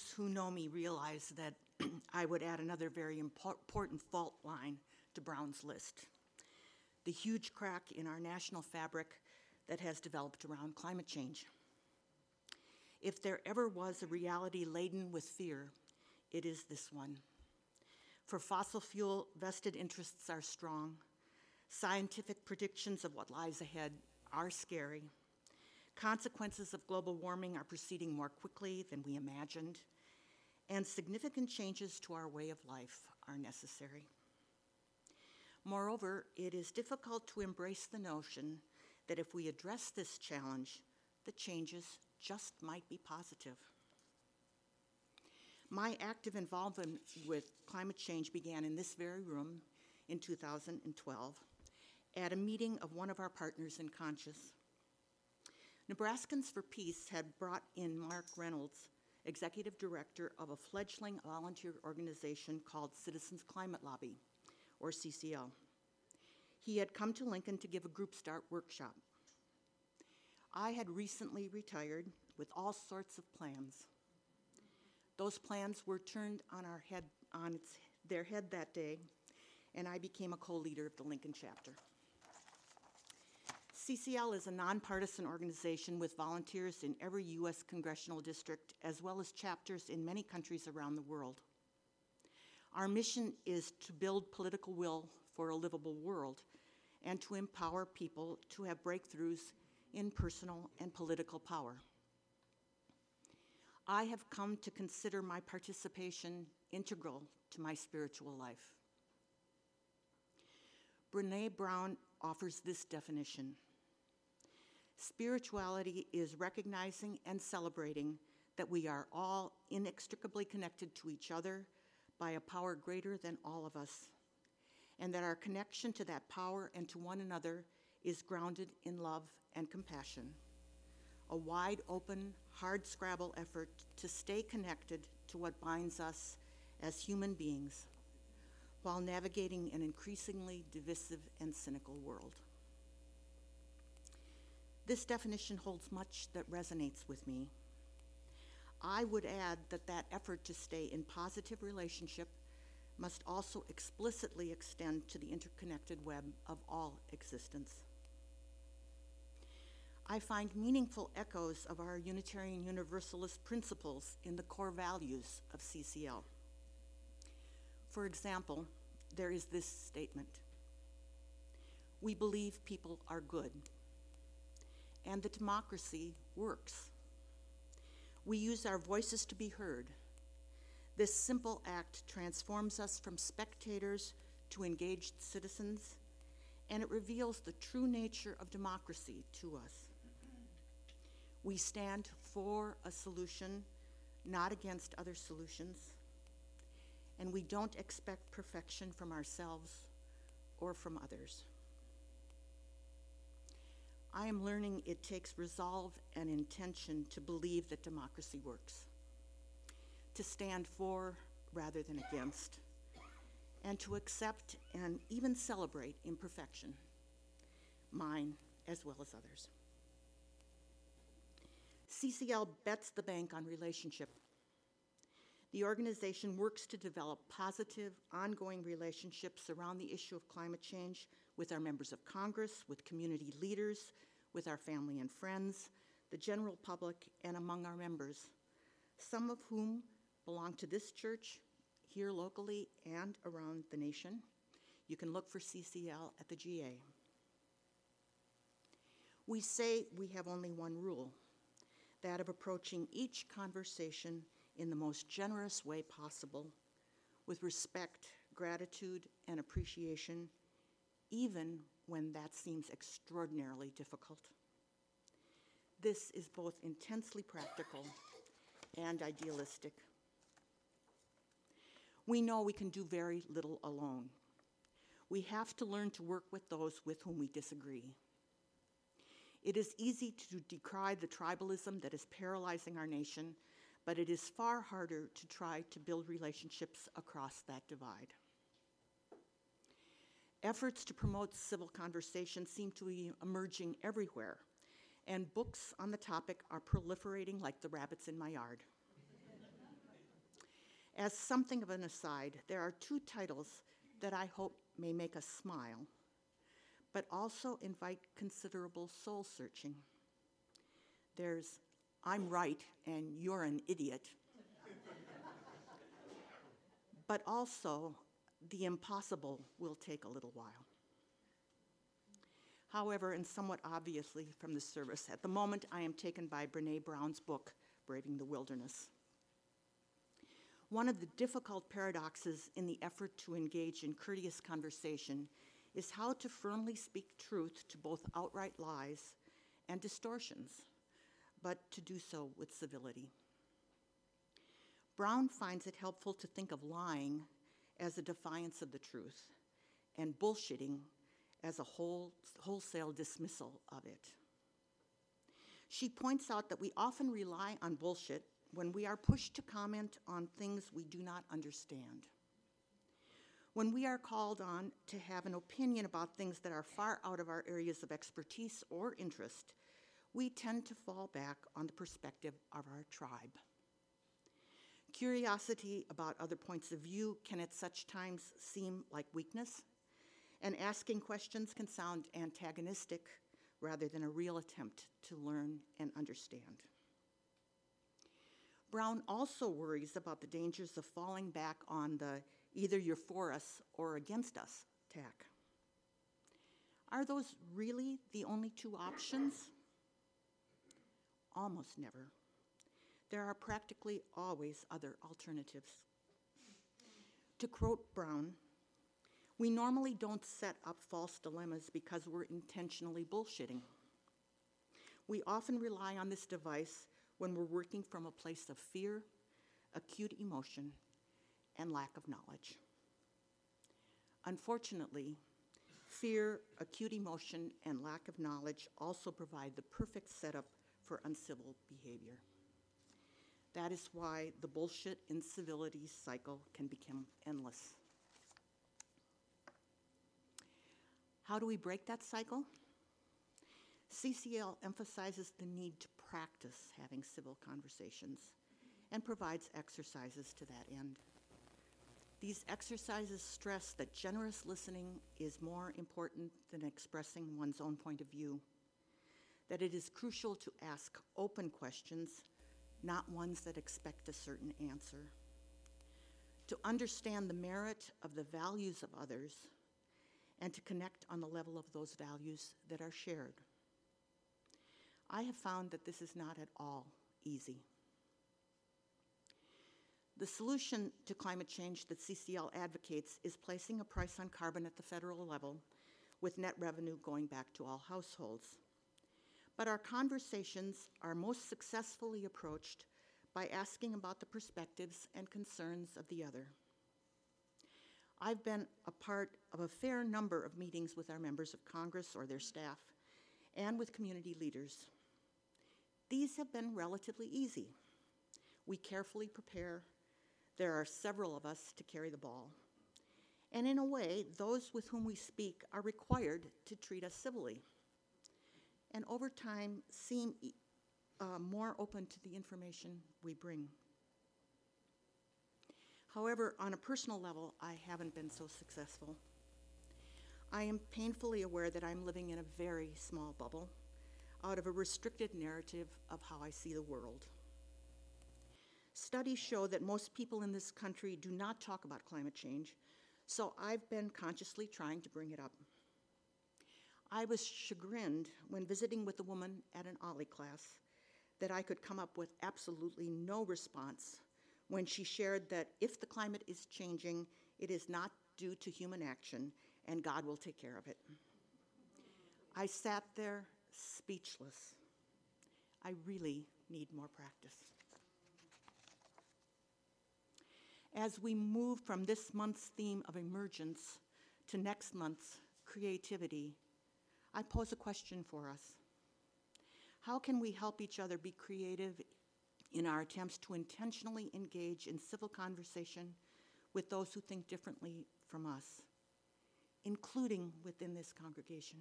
Those who know me realize that I would add another very important fault line to Brown's list the huge crack in our national fabric that has developed around climate change. If there ever was a reality laden with fear, it is this one. For fossil fuel, vested interests are strong. Scientific predictions of what lies ahead are scary. Consequences of global warming are proceeding more quickly than we imagined, and significant changes to our way of life are necessary. Moreover, it is difficult to embrace the notion that if we address this challenge, the changes just might be positive. My active involvement with climate change began in this very room in 2012 at a meeting of one of our partners in Conscious. Nebraskans for Peace had brought in Mark Reynolds, executive director of a fledgling volunteer organization called Citizens Climate Lobby, or CCL. He had come to Lincoln to give a group start workshop. I had recently retired with all sorts of plans. Those plans were turned on our head on its, their head that day, and I became a co-leader of the Lincoln chapter. CCL is a nonpartisan organization with volunteers in every U.S. congressional district, as well as chapters in many countries around the world. Our mission is to build political will for a livable world and to empower people to have breakthroughs in personal and political power. I have come to consider my participation integral to my spiritual life. Brene Brown offers this definition Spirituality is recognizing and celebrating that we are all inextricably connected to each other by a power greater than all of us, and that our connection to that power and to one another is grounded in love and compassion. A wide open, hard scrabble effort to stay connected to what binds us as human beings while navigating an increasingly divisive and cynical world. This definition holds much that resonates with me. I would add that that effort to stay in positive relationship must also explicitly extend to the interconnected web of all existence. I find meaningful echoes of our Unitarian Universalist principles in the core values of CCL. For example, there is this statement We believe people are good and the democracy works. We use our voices to be heard. This simple act transforms us from spectators to engaged citizens, and it reveals the true nature of democracy to us. We stand for a solution, not against other solutions, and we don't expect perfection from ourselves or from others. I am learning it takes resolve and intention to believe that democracy works, to stand for rather than against, and to accept and even celebrate imperfection, mine as well as others. CCL bets the bank on relationship. The organization works to develop positive, ongoing relationships around the issue of climate change with our members of Congress, with community leaders, with our family and friends, the general public, and among our members, some of whom belong to this church here locally and around the nation. You can look for CCL at the GA. We say we have only one rule that of approaching each conversation in the most generous way possible, with respect, gratitude, and appreciation, even when that seems extraordinarily difficult. This is both intensely practical and idealistic. We know we can do very little alone. We have to learn to work with those with whom we disagree. It is easy to decry the tribalism that is paralyzing our nation but it is far harder to try to build relationships across that divide. Efforts to promote civil conversation seem to be emerging everywhere, and books on the topic are proliferating like the rabbits in my yard. As something of an aside, there are two titles that I hope may make us smile, but also invite considerable soul searching. There's I'm right and you're an idiot, but also the impossible will take a little while. However, and somewhat obviously from the service, at the moment I am taken by Brene Brown's book, Braving the Wilderness. One of the difficult paradoxes in the effort to engage in courteous conversation is how to firmly speak truth to both outright lies and distortions, but to do so with civility. Brown finds it helpful to think of lying as a defiance of the truth and bullshitting as a whole, wholesale dismissal of it. She points out that we often rely on bullshit when we are pushed to comment on things we do not understand. When we are called on to have an opinion about things that are far out of our areas of expertise or interest, we tend to fall back on the perspective of our tribe. Curiosity about other points of view can at such times seem like weakness, and asking questions can sound antagonistic rather than a real attempt to learn and understand. Brown also worries about the dangers of falling back on the either you're for us or against us tack. Are those really the only two options? Almost never. There are practically always other alternatives. To quote Brown, we normally don't set up false dilemmas because we're intentionally bullshitting. We often rely on this device when we're working from a place of fear, acute emotion, and lack of knowledge. Unfortunately, fear, acute emotion, and lack of knowledge also provide the perfect setup for uncivil behavior. That is why the bullshit incivility cycle can become endless. How do we break that cycle? CCL emphasizes the need to practice having civil conversations and provides exercises to that end. These exercises stress that generous listening is more important than expressing one's own point of view, that it is crucial to ask open questions, not ones that expect a certain answer, to understand the merit of the values of others and to connect on the level of those values that are shared. I have found that this is not at all easy. The solution to climate change that CCL advocates is placing a price on carbon at the federal level with net revenue going back to all households. But our conversations are most successfully approached by asking about the perspectives and concerns of the other. I've been a part of a fair number of meetings with our members of Congress or their staff and with community leaders. These have been relatively easy. We carefully prepare. There are several of us to carry the ball. And in a way, those with whom we speak are required to treat us civilly. And over time, seem uh, more open to the information we bring. However, on a personal level, I haven't been so successful. I am painfully aware that I'm living in a very small bubble out of a restricted narrative of how I see the world. Studies show that most people in this country do not talk about climate change, so I've been consciously trying to bring it up. I was chagrined when visiting with a woman at an OLLI class that I could come up with absolutely no response when she shared that if the climate is changing, it is not due to human action, and God will take care of it. I sat there speechless. I really need more practice. As we move from this month's theme of emergence to next month's creativity, I pose a question for us. How can we help each other be creative in our attempts to intentionally engage in civil conversation with those who think differently from us, including within this congregation.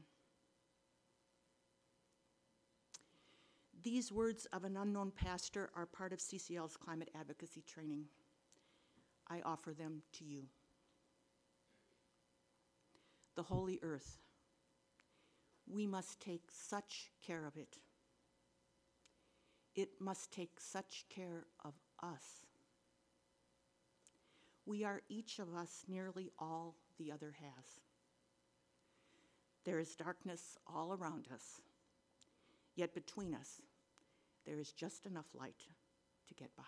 These words of an unknown pastor are part of CCL's climate advocacy training. I offer them to you. The holy earth. We must take such care of it. It must take such care of us. We are each of us nearly all the other has. There is darkness all around us, yet between us, there is just enough light to get by.